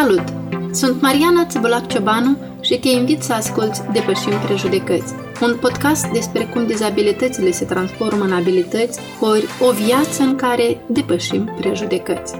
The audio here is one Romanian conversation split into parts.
Salut! Sunt Mariana Țăbulac Ciobanu și te invit să asculți Depășim Prejudecăți, un podcast despre cum dizabilitățile se transformă în abilități, ori o viață în care depășim prejudecăți.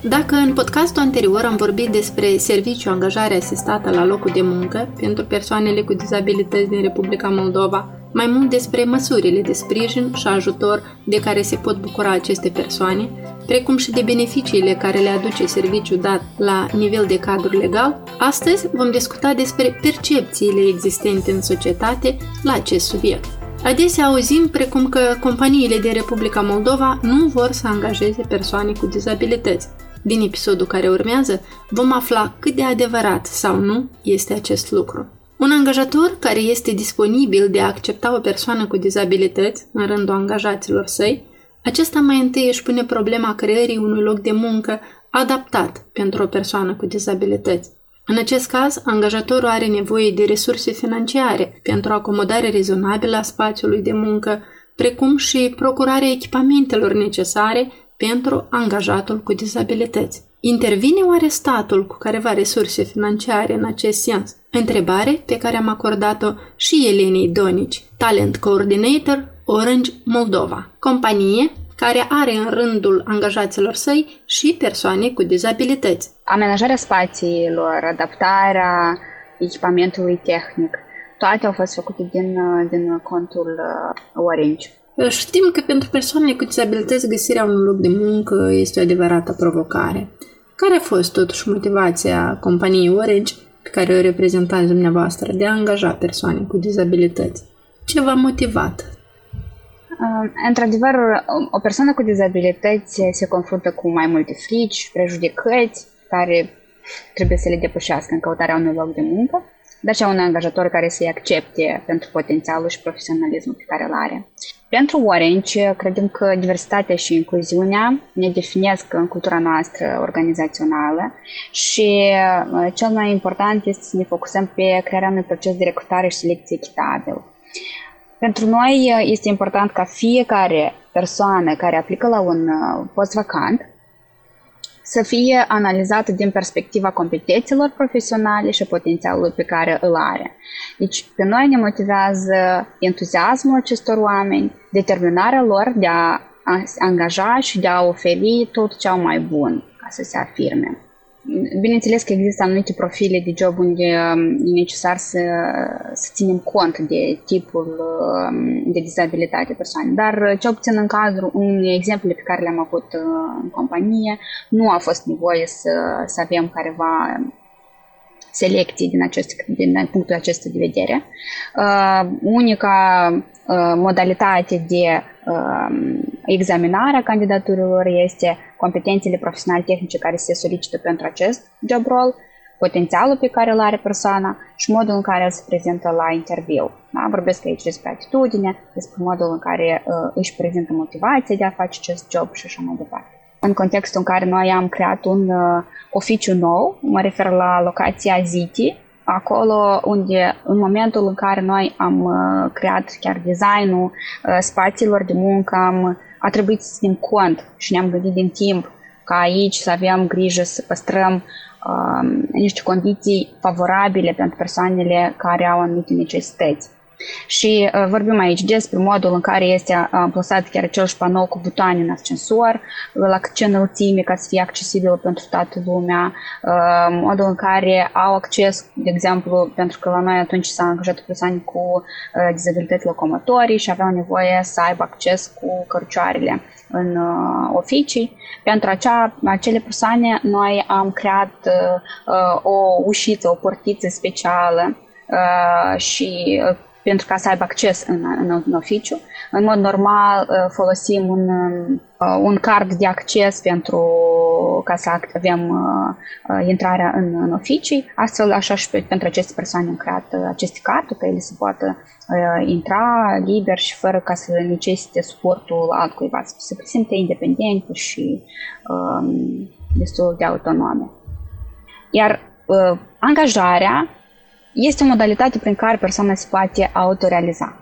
Dacă în podcastul anterior am vorbit despre serviciu angajare asistată la locul de muncă pentru persoanele cu dizabilități din Republica Moldova, mai mult despre măsurile de sprijin și ajutor de care se pot bucura aceste persoane, precum și de beneficiile care le aduce serviciul dat la nivel de cadru legal, astăzi vom discuta despre percepțiile existente în societate la acest subiect. Adesea auzim precum că companiile din Republica Moldova nu vor să angajeze persoane cu dizabilități. Din episodul care urmează vom afla cât de adevărat sau nu este acest lucru. Un angajator care este disponibil de a accepta o persoană cu dizabilități în rândul angajaților săi, acesta mai întâi își pune problema creării unui loc de muncă adaptat pentru o persoană cu dizabilități. În acest caz, angajatorul are nevoie de resurse financiare pentru acomodare rezonabilă a spațiului de muncă, precum și procurarea echipamentelor necesare pentru angajatul cu dizabilități. Intervine oare statul cu careva resurse financiare în acest sens? Întrebare pe care am acordat-o și Elenei Donici, Talent Coordinator Orange Moldova, companie care are în rândul angajaților săi și persoane cu dizabilități. Amenajarea spațiilor, adaptarea echipamentului tehnic, toate au fost făcute din, din contul uh, Orange. Știm că pentru persoanele cu dizabilități găsirea unui loc de muncă este o adevărată provocare. Care a fost totuși motivația companiei Orange pe care o reprezentați dumneavoastră de a angaja persoane cu dizabilități? Ce v-a motivat? Într-adevăr, o persoană cu dizabilități se confruntă cu mai multe frici, prejudecăți care trebuie să le depășească în căutarea unui loc de muncă dar și a un angajator care să-i accepte pentru potențialul și profesionalismul pe care îl are. Pentru Orange, credem că diversitatea și incluziunea ne definesc în cultura noastră organizațională și uh, cel mai important este să ne focusăm pe crearea unui proces de recrutare și selecție echitabil. Pentru noi uh, este important ca fiecare persoană care aplică la un uh, post vacant să fie analizată din perspectiva competențelor profesionale și potențialului pe care îl are. Deci, pe noi ne motivează entuziasmul acestor oameni, determinarea lor de a angaja și de a oferi tot ce au mai bun ca să se afirme. Bineînțeles că există anumite profile de job unde um, e necesar să, să ținem cont de tipul um, de dizabilitate persoanei, dar cel puțin în cadrul unui exemplu pe care le-am avut uh, în companie, nu a fost nevoie să, să avem careva selecții din, acest, din punctul acesta de vedere. Uh, unica uh, modalitate de uh, examinare a candidaturilor este competențele profesionale tehnice care se solicită pentru acest job role, potențialul pe care îl are persoana și modul în care el se prezintă la interviu. Da? Vorbesc aici despre atitudine, despre modul în care uh, își prezintă motivația de a face acest job și așa mai departe. În contextul în care noi am creat un uh, oficiu nou, mă refer la locația Ziti, acolo unde în momentul în care noi am uh, creat chiar designul uh, spațiilor de muncă, am, a trebuit să ținem cont și ne-am gândit din timp ca aici să avem grijă să păstrăm uh, niște condiții favorabile pentru persoanele care au anumite necesități. Și uh, vorbim aici despre modul în care este amplasat chiar acel șpanou cu butoane în ascensor, la ce înălțime ca să fie accesibil pentru toată lumea, uh, modul în care au acces, de exemplu, pentru că la noi atunci s-a angajat persoane cu uh, dizabilități locomotorii și aveau nevoie să aibă acces cu cărucioarele în uh, oficii. Pentru acea, acele persoane noi am creat uh, o ușiță, o portiță specială uh, și pentru ca să aibă acces în, în, în oficiu. În mod normal uh, folosim un, uh, un card de acces pentru ca să avem uh, intrarea în, în oficii. Astfel, așa și pentru aceste persoane am creat aceste carduri, ca ele să poată intra liber și fără ca să necesite suportul altcuiva, să se simte independente și um, destul de autonome. Iar uh, angajarea este o modalitate prin care persoana se poate autorealiza.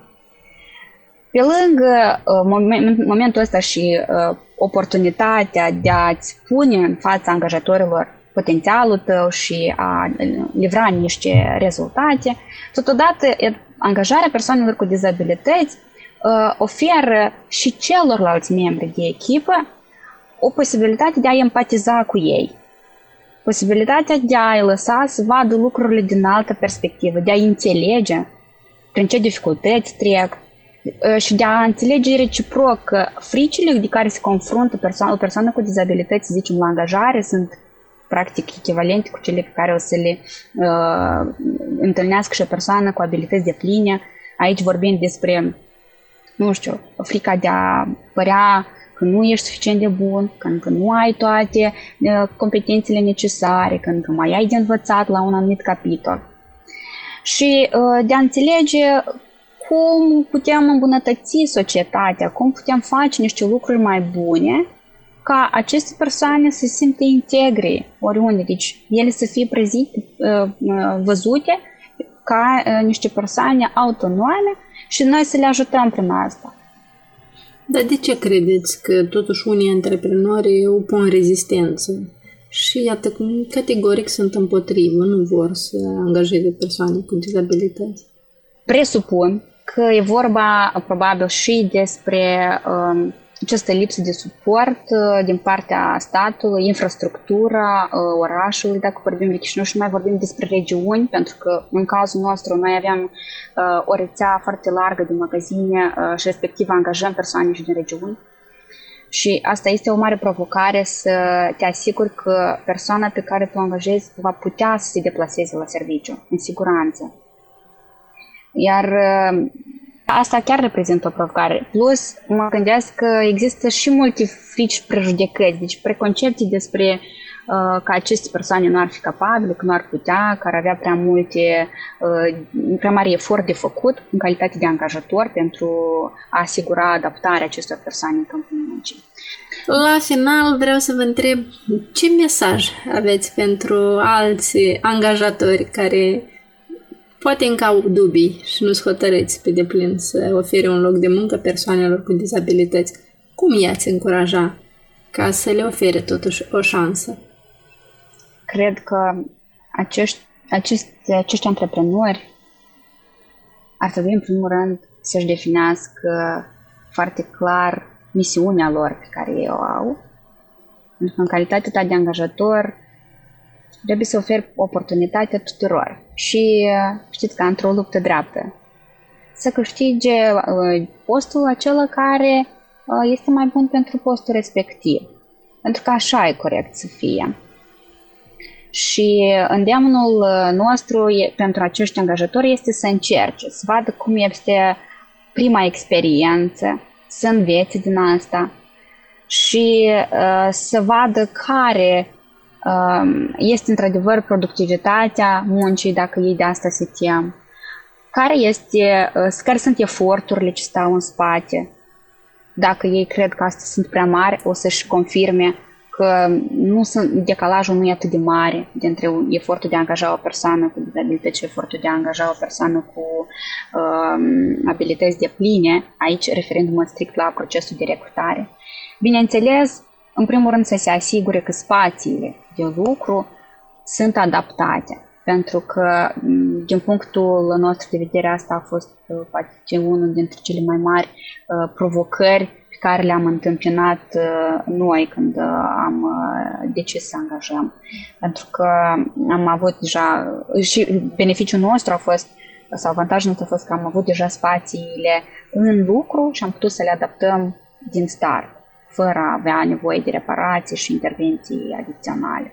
Pe lângă uh, momentul ăsta și uh, oportunitatea de a-ți pune în fața angajatorilor potențialul tău și a livra niște rezultate, totodată angajarea persoanelor cu dizabilități uh, oferă și celorlalți membri de echipă o posibilitate de a empatiza cu ei, posibilitatea de a-i lăsa să vadă lucrurile din altă perspectivă, de a înțelege prin ce dificultăți trec și de a înțelege reciproc că fricile de care se confruntă persoana, o persoană cu dizabilități, zicem, la angajare, sunt practic echivalente cu cele pe care o să le uh, întâlnească și o persoană cu abilități de pline. Aici vorbim despre, nu știu, frica de a părea că nu ești suficient de bun, că încă nu ai toate uh, competențele necesare, că încă mai ai de învățat la un anumit capitol. Și uh, de a înțelege cum putem îmbunătăți societatea, cum putem face niște lucruri mai bune ca aceste persoane să se simte integre oriunde, deci ele să fie prezite, uh, văzute ca niște persoane autonome și noi să le ajutăm prin asta. Dar de ce credeți că totuși unii antreprenori opun rezistență? Și iată, categoric sunt împotrivă, nu vor să angajeze persoane cu dizabilități. Presupun că e vorba probabil și despre um, această lipsă de suport uh, din partea statului, infrastructura uh, orașului, dacă vorbim de Chișinău și mai vorbim despre regiuni, pentru că în cazul nostru noi avem uh, o rețea foarte largă de magazine și respectiv angajăm persoane și din regiuni. Și asta este o mare provocare să te asiguri că persoana pe care tu o angajezi va putea să se deplaseze la serviciu, în siguranță. Iar Asta chiar reprezintă o provocare. Plus, mă gândesc că există și multe frici prejudecăți, deci preconcepții despre uh, că aceste persoane nu ar fi capabile, că nu ar putea, că ar avea prea multe, uh, prea mare efort de făcut în calitate de angajator pentru a asigura adaptarea acestor persoane în câmpul muncii. La final vreau să vă întreb ce mesaj aveți pentru alți angajatori care poate încă au dubii și nu-s hotărâți pe deplin să ofere un loc de muncă persoanelor cu dizabilități. Cum i-ați încuraja ca să le ofere totuși o șansă? Cred că acești, acești, acești antreprenori ar trebui în primul rând să-și definească foarte clar misiunea lor pe care ei o au. Pentru că în calitatea ta de angajator trebuie să oferi oportunitatea tuturor. Și știți că într-o luptă dreaptă să câștige uh, postul acela care uh, este mai bun pentru postul respectiv. Pentru că așa e corect să fie. Și îndemnul uh, nostru pentru acești angajatori este să încerce, să vadă cum este prima experiență, să învețe din asta și uh, să vadă care este într-adevăr productivitatea muncii, dacă ei de asta se tem, care, este, care sunt eforturile ce stau în spate. Dacă ei cred că astea sunt prea mari, o să-și confirme că nu sunt, decalajul nu e atât de mare dintre efortul de a angaja o persoană cu dizabilități și efortul de a angaja o persoană cu um, abilități de pline, aici referindu-mă strict la procesul de recrutare. Bineînțeles, în primul rând să se asigure că spațiile de lucru sunt adaptate. Pentru că, din punctul nostru de vedere, asta a fost uh, poate unul dintre cele mai mari uh, provocări pe care le-am întâmpinat uh, noi când am decis să angajăm. Pentru că am avut deja, și beneficiul nostru a fost, sau avantajul nostru a fost că am avut deja spațiile în lucru și am putut să le adaptăm din start fără a avea nevoie de reparații și intervenții adiționale.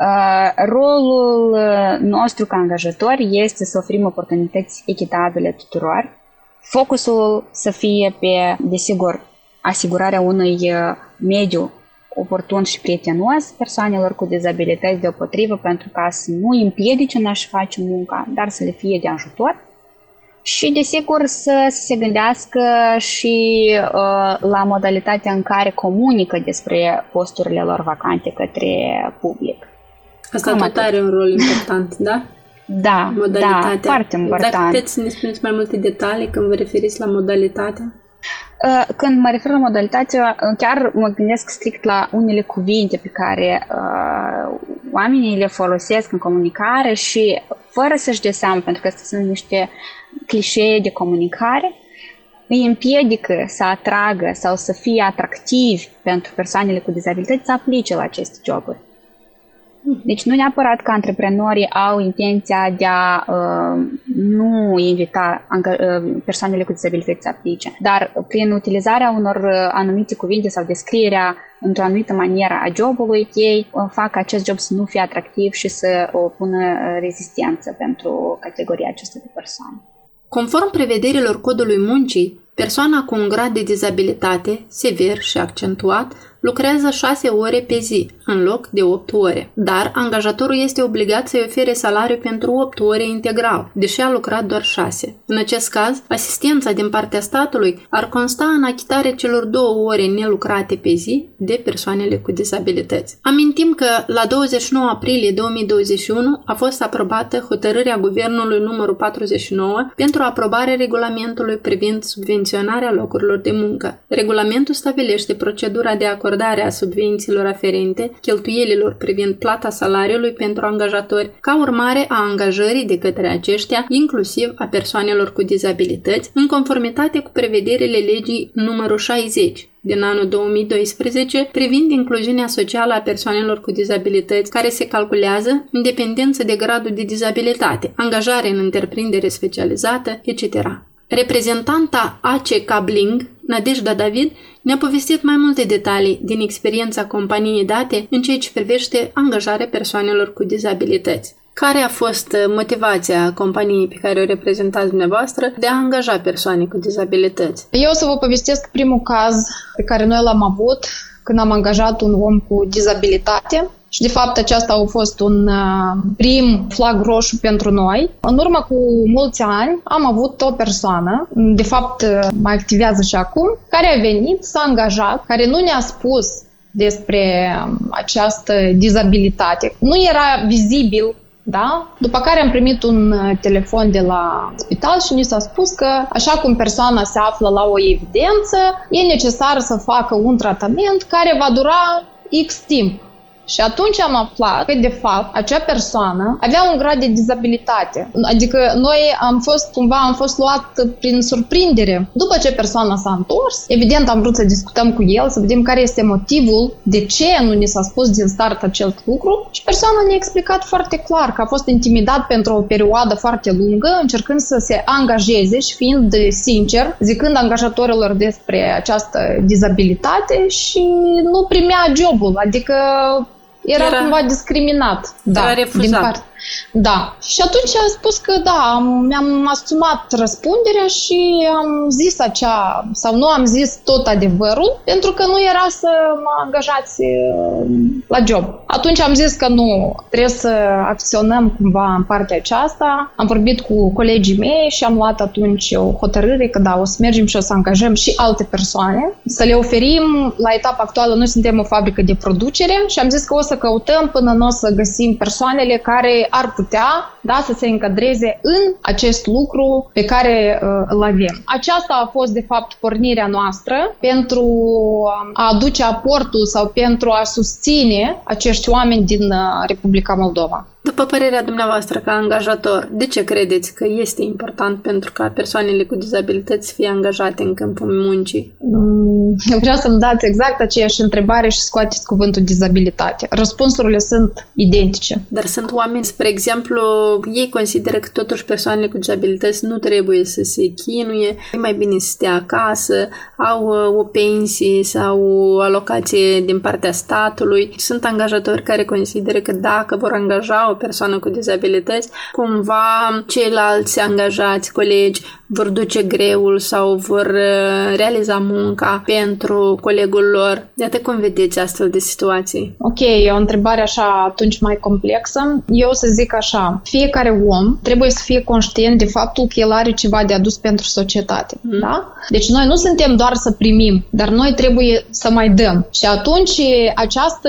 Uh, rolul uh, nostru ca angajator este să oferim oportunități echitabile tuturor. Focusul să fie pe, desigur, asigurarea unui uh, mediu oportun și prietenos persoanelor cu dizabilități deopotrivă pentru ca să nu împiedice în a-și face munca, dar să le fie de ajutor și, desigur, să, să se gândească și uh, la modalitatea în care comunică despre posturile lor vacante către public. Asta Cam tot atât. are un rol important, da? Da, modalitatea. da, foarte important. Dacă puteți să ne spuneți mai multe detalii când vă referiți la modalitate? Uh, când mă refer la modalitate, uh, chiar mă gândesc strict la unele cuvinte pe care uh, oamenii le folosesc în comunicare și fără să-și dea seama, pentru că astea sunt niște clișee de comunicare, îi împiedică să atragă sau să fie atractivi pentru persoanele cu dizabilități să aplice la aceste joburi. Deci nu neapărat că antreprenorii au intenția de a uh, nu invita uh, persoanele cu dizabilități să aplice, dar prin utilizarea unor uh, anumite cuvinte sau descrierea într-o anumită manieră a jobului, ei uh, fac acest job să nu fie atractiv și să o pună uh, rezistență pentru categoria acestea de persoane. Conform prevederilor codului muncii, persoana cu un grad de dizabilitate sever și accentuat lucrează 6 ore pe zi, în loc de 8 ore. Dar angajatorul este obligat să-i ofere salariu pentru 8 ore integral, deși a lucrat doar 6. În acest caz, asistența din partea statului ar consta în achitarea celor două ore nelucrate pe zi de persoanele cu dizabilități. Amintim că la 29 aprilie 2021 a fost aprobată hotărârea Guvernului numărul 49 pentru aprobarea regulamentului privind subvenționarea locurilor de muncă. Regulamentul stabilește procedura de acordare acordarea subvențiilor aferente cheltuielilor privind plata salariului pentru angajatori ca urmare a angajării de către aceștia, inclusiv a persoanelor cu dizabilități, în conformitate cu prevederile legii numărul 60 din anul 2012 privind incluziunea socială a persoanelor cu dizabilități, care se calculează în dependență de gradul de dizabilitate, angajare în întreprindere specializată, etc. Reprezentanta AC Cabling, Nadejda David, ne-a povestit mai multe detalii din experiența companiei date în ceea ce privește angajarea persoanelor cu dizabilități. Care a fost motivația companiei pe care o reprezentați dumneavoastră de a angaja persoane cu dizabilități? Eu o să vă povestesc primul caz pe care noi l-am avut când am angajat un om cu dizabilitate. Și, de fapt, aceasta a fost un uh, prim flag roșu pentru noi. În urmă cu mulți ani am avut o persoană, de fapt uh, mai activează și acum, care a venit, s-a angajat, care nu ne-a spus despre um, această dizabilitate. Nu era vizibil da? După care am primit un uh, telefon de la spital și ni s-a spus că, așa cum persoana se află la o evidență, e necesar să facă un tratament care va dura X timp. Și atunci am aflat că, de fapt, acea persoană avea un grad de dizabilitate. Adică noi am fost, cumva, am fost luat prin surprindere. După ce persoana s-a întors, evident am vrut să discutăm cu el, să vedem care este motivul, de ce nu ni s-a spus din start acel lucru și persoana ne-a explicat foarte clar că a fost intimidat pentru o perioadă foarte lungă, încercând să se angajeze și fiind sincer, zicând angajatorilor despre această dizabilitate și nu primea jobul. Adică era, era cumva discriminat. Da, era refuzat. Din part. Da. Și atunci a spus că da, mi-am asumat răspunderea și am zis acea, sau nu am zis tot adevărul, pentru că nu era să mă angajați uh, la job. Atunci am zis că nu, trebuie să acționăm cumva în partea aceasta. Am vorbit cu colegii mei și am luat atunci o hotărâre că da, o să mergem și o să angajăm și alte persoane, să le oferim, la etapa actuală noi suntem o fabrică de producere și am zis că o să căutăm până nu o să găsim persoanele care ar putea da, să se încadreze în acest lucru pe care uh, îl avem. Aceasta a fost, de fapt, pornirea noastră pentru um, a aduce aportul sau pentru a susține acești oameni din uh, Republica Moldova. După părerea dumneavoastră ca angajator, de ce credeți că este important pentru ca persoanele cu dizabilități să fie angajate în câmpul muncii? Mm, eu vreau să-mi dați exact aceeași întrebare și scoateți cuvântul dizabilitate. Răspunsurile sunt identice. Dar sunt oameni, spre exemplu, ei consideră că totuși persoanele cu dizabilități nu trebuie să se chinuie, e mai bine să stea acasă, au uh, o pensie sau o alocație din partea statului. Sunt angajatori care consideră că dacă vor angaja o persoană cu dizabilități, cumva ceilalți angajați, colegi, vor duce greul sau vor uh, realiza munca pentru colegul lor. Iată cum vedeți astfel de situații. Ok, e o întrebare așa atunci mai complexă. Eu să zic așa, fiecare om trebuie să fie conștient de faptul că el are ceva de adus pentru societate. Mm. Da? Deci noi nu suntem doar să primim, dar noi trebuie să mai dăm. Și atunci această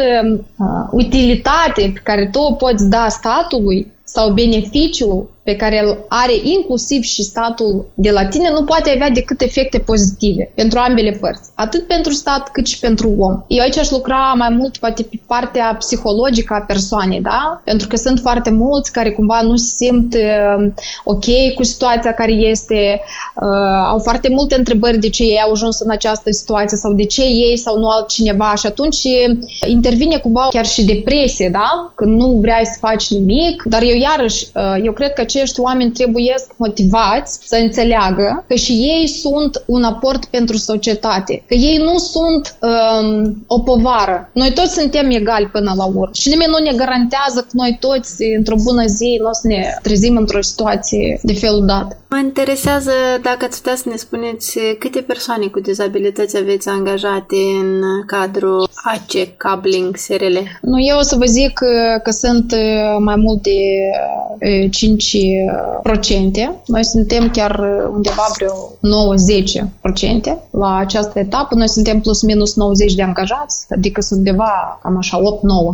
uh, utilitate pe care tu o poți da statului sau beneficiul pe care îl are inclusiv și statul de la tine nu poate avea decât efecte pozitive pentru ambele părți, atât pentru stat cât și pentru om. Eu aici aș lucra mai mult poate pe partea psihologică a persoanei, da? Pentru că sunt foarte mulți care cumva nu se simt uh, ok cu situația care este, uh, au foarte multe întrebări de ce ei au ajuns în această situație sau de ce ei sau nu altcineva și atunci intervine cumva chiar și depresie, da? Când nu vrei să faci nimic, dar eu iarăși, uh, eu cred că acești oameni trebuie motivați să înțeleagă că și ei sunt un aport pentru societate, că ei nu sunt um, o povară. Noi toți suntem egali până la urmă și nimeni nu ne garantează că noi toți într-o bună zi nu o să ne trezim într-o situație de felul dat. Mă interesează dacă ați putea să ne spuneți câte persoane cu dizabilități aveți angajate în cadrul AC Cabling SRL? Nu, eu o să vă zic că, că sunt uh, mai mult de 5 procente. Noi suntem chiar undeva vreo 9-10% la această etapă. Noi suntem plus minus 90 de angajați, adică sunt undeva cam așa 8-9.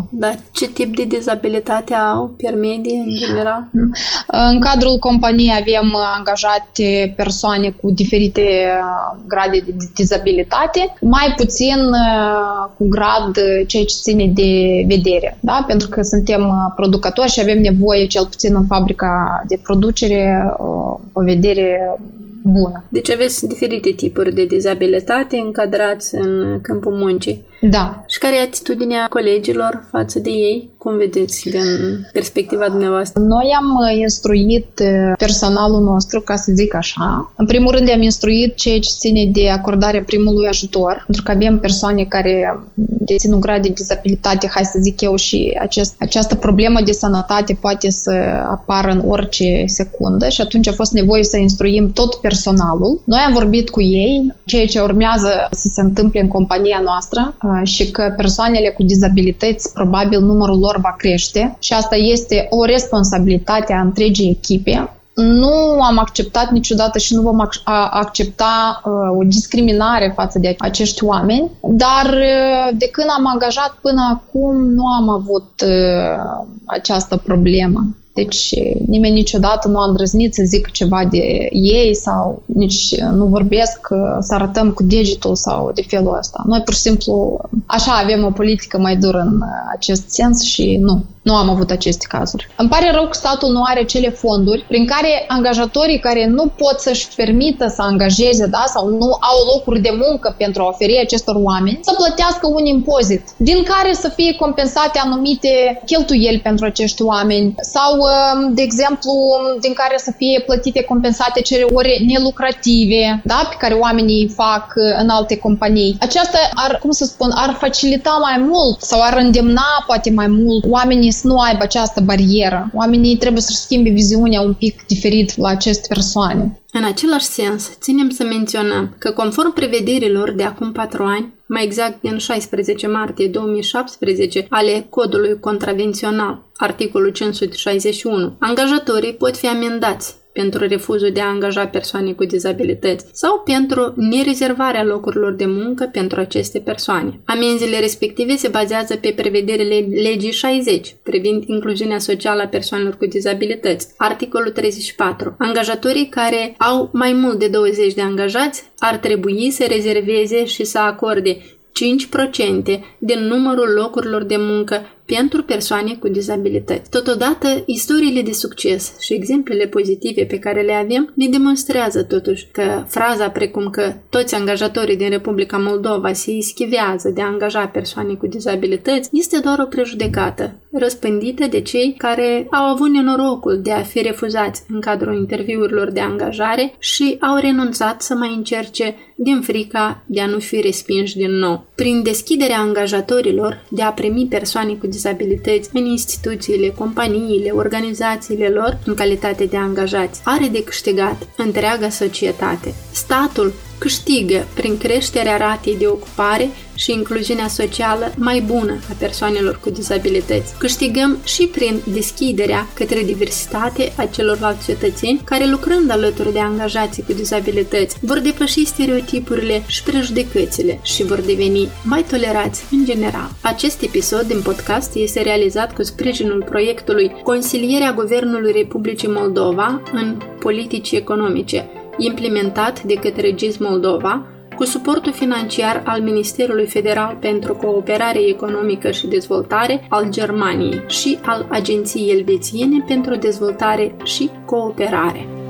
Dar ce tip de dizabilitate au per medie în general? În cadrul companiei avem angajate persoane cu diferite grade de dizabilitate, mai puțin cu grad ceea ce ține de vedere, da? pentru că suntem producători și avem nevoie, cel puțin în fabrica de producere, o vedere bună. Deci aveți diferite tipuri de dizabilitate încadrați în câmpul muncii. Da. Și care e atitudinea colegilor față de ei? Cum vedeți din perspectiva dumneavoastră? Noi am uh, instruit uh, personalul nostru, ca să zic așa. În primul rând am instruit ceea ce ține de acordarea primului ajutor, pentru că avem persoane care dețin un grad de dizabilitate, hai să zic eu, și acest, această problemă de sănătate poate să apară în orice secundă și atunci a fost nevoie să instruim tot personalul. Noi am vorbit cu ei, ceea ce urmează să se întâmple în compania noastră uh, și că persoanele cu dizabilități, probabil numărul lor va crește și asta este o responsabilitate a întregii echipe nu am acceptat niciodată și nu vom accepta uh, o discriminare față de acești oameni, dar uh, de când am angajat până acum nu am avut uh, această problemă. Deci nimeni niciodată nu a îndrăznit să zică ceva de ei sau nici nu vorbesc să arătăm cu degetul sau de felul ăsta. Noi pur și simplu așa avem o politică mai dură în acest sens și nu, nu am avut aceste cazuri. Îmi pare rău că statul nu are cele fonduri prin care angajatorii care nu pot să-și permită să angajeze da, sau nu au locuri de muncă pentru a oferi acestor oameni să plătească un impozit din care să fie compensate anumite cheltuieli pentru acești oameni sau Um, de exemplu, din care să fie plătite, compensate cele ore nelucrative, da, pe care oamenii fac uh, în alte companii. Aceasta ar, cum să spun, ar facilita mai mult sau ar îndemna poate mai mult oamenii să nu aibă această barieră. Oamenii trebuie să-și schimbe viziunea un pic diferit la aceste persoane. În același sens, ținem să menționăm că conform prevederilor de acum patru ani, mai exact din 16 martie 2017 ale codului contravențional, articolul 561, angajatorii pot fi amendați pentru refuzul de a angaja persoane cu dizabilități sau pentru nerezervarea locurilor de muncă pentru aceste persoane. Amenziile respective se bazează pe prevederile legii 60 privind incluziunea socială a persoanelor cu dizabilități. Articolul 34. Angajatorii care au mai mult de 20 de angajați ar trebui să rezerveze și să acorde 5% din numărul locurilor de muncă pentru persoane cu dizabilități. Totodată, istoriile de succes și exemplele pozitive pe care le avem ne demonstrează totuși că fraza precum că toți angajatorii din Republica Moldova se ischivează de a angaja persoane cu dizabilități este doar o prejudecată răspândită de cei care au avut nenorocul de a fi refuzați în cadrul interviurilor de angajare și au renunțat să mai încerce din frica de a nu fi respinși din nou. Prin deschiderea angajatorilor de a primi persoane cu dizabilități dizabilități în instituțiile, companiile, organizațiile lor în calitate de angajați. Are de câștigat întreaga societate. Statul câștigă prin creșterea ratei de ocupare și incluziunea socială mai bună a persoanelor cu dizabilități. Câștigăm și prin deschiderea către diversitate a celorlalți cetățeni care, lucrând alături de angajații cu dizabilități, vor depăși stereotipurile și prejudecățile și vor deveni mai tolerați în general. Acest episod din podcast este realizat cu sprijinul proiectului Consilierea Guvernului Republicii Moldova în politici economice, implementat de către GIS Moldova, cu suportul financiar al Ministerului Federal pentru Cooperare Economică și Dezvoltare al Germaniei și al Agenției Elvețiene pentru Dezvoltare și Cooperare.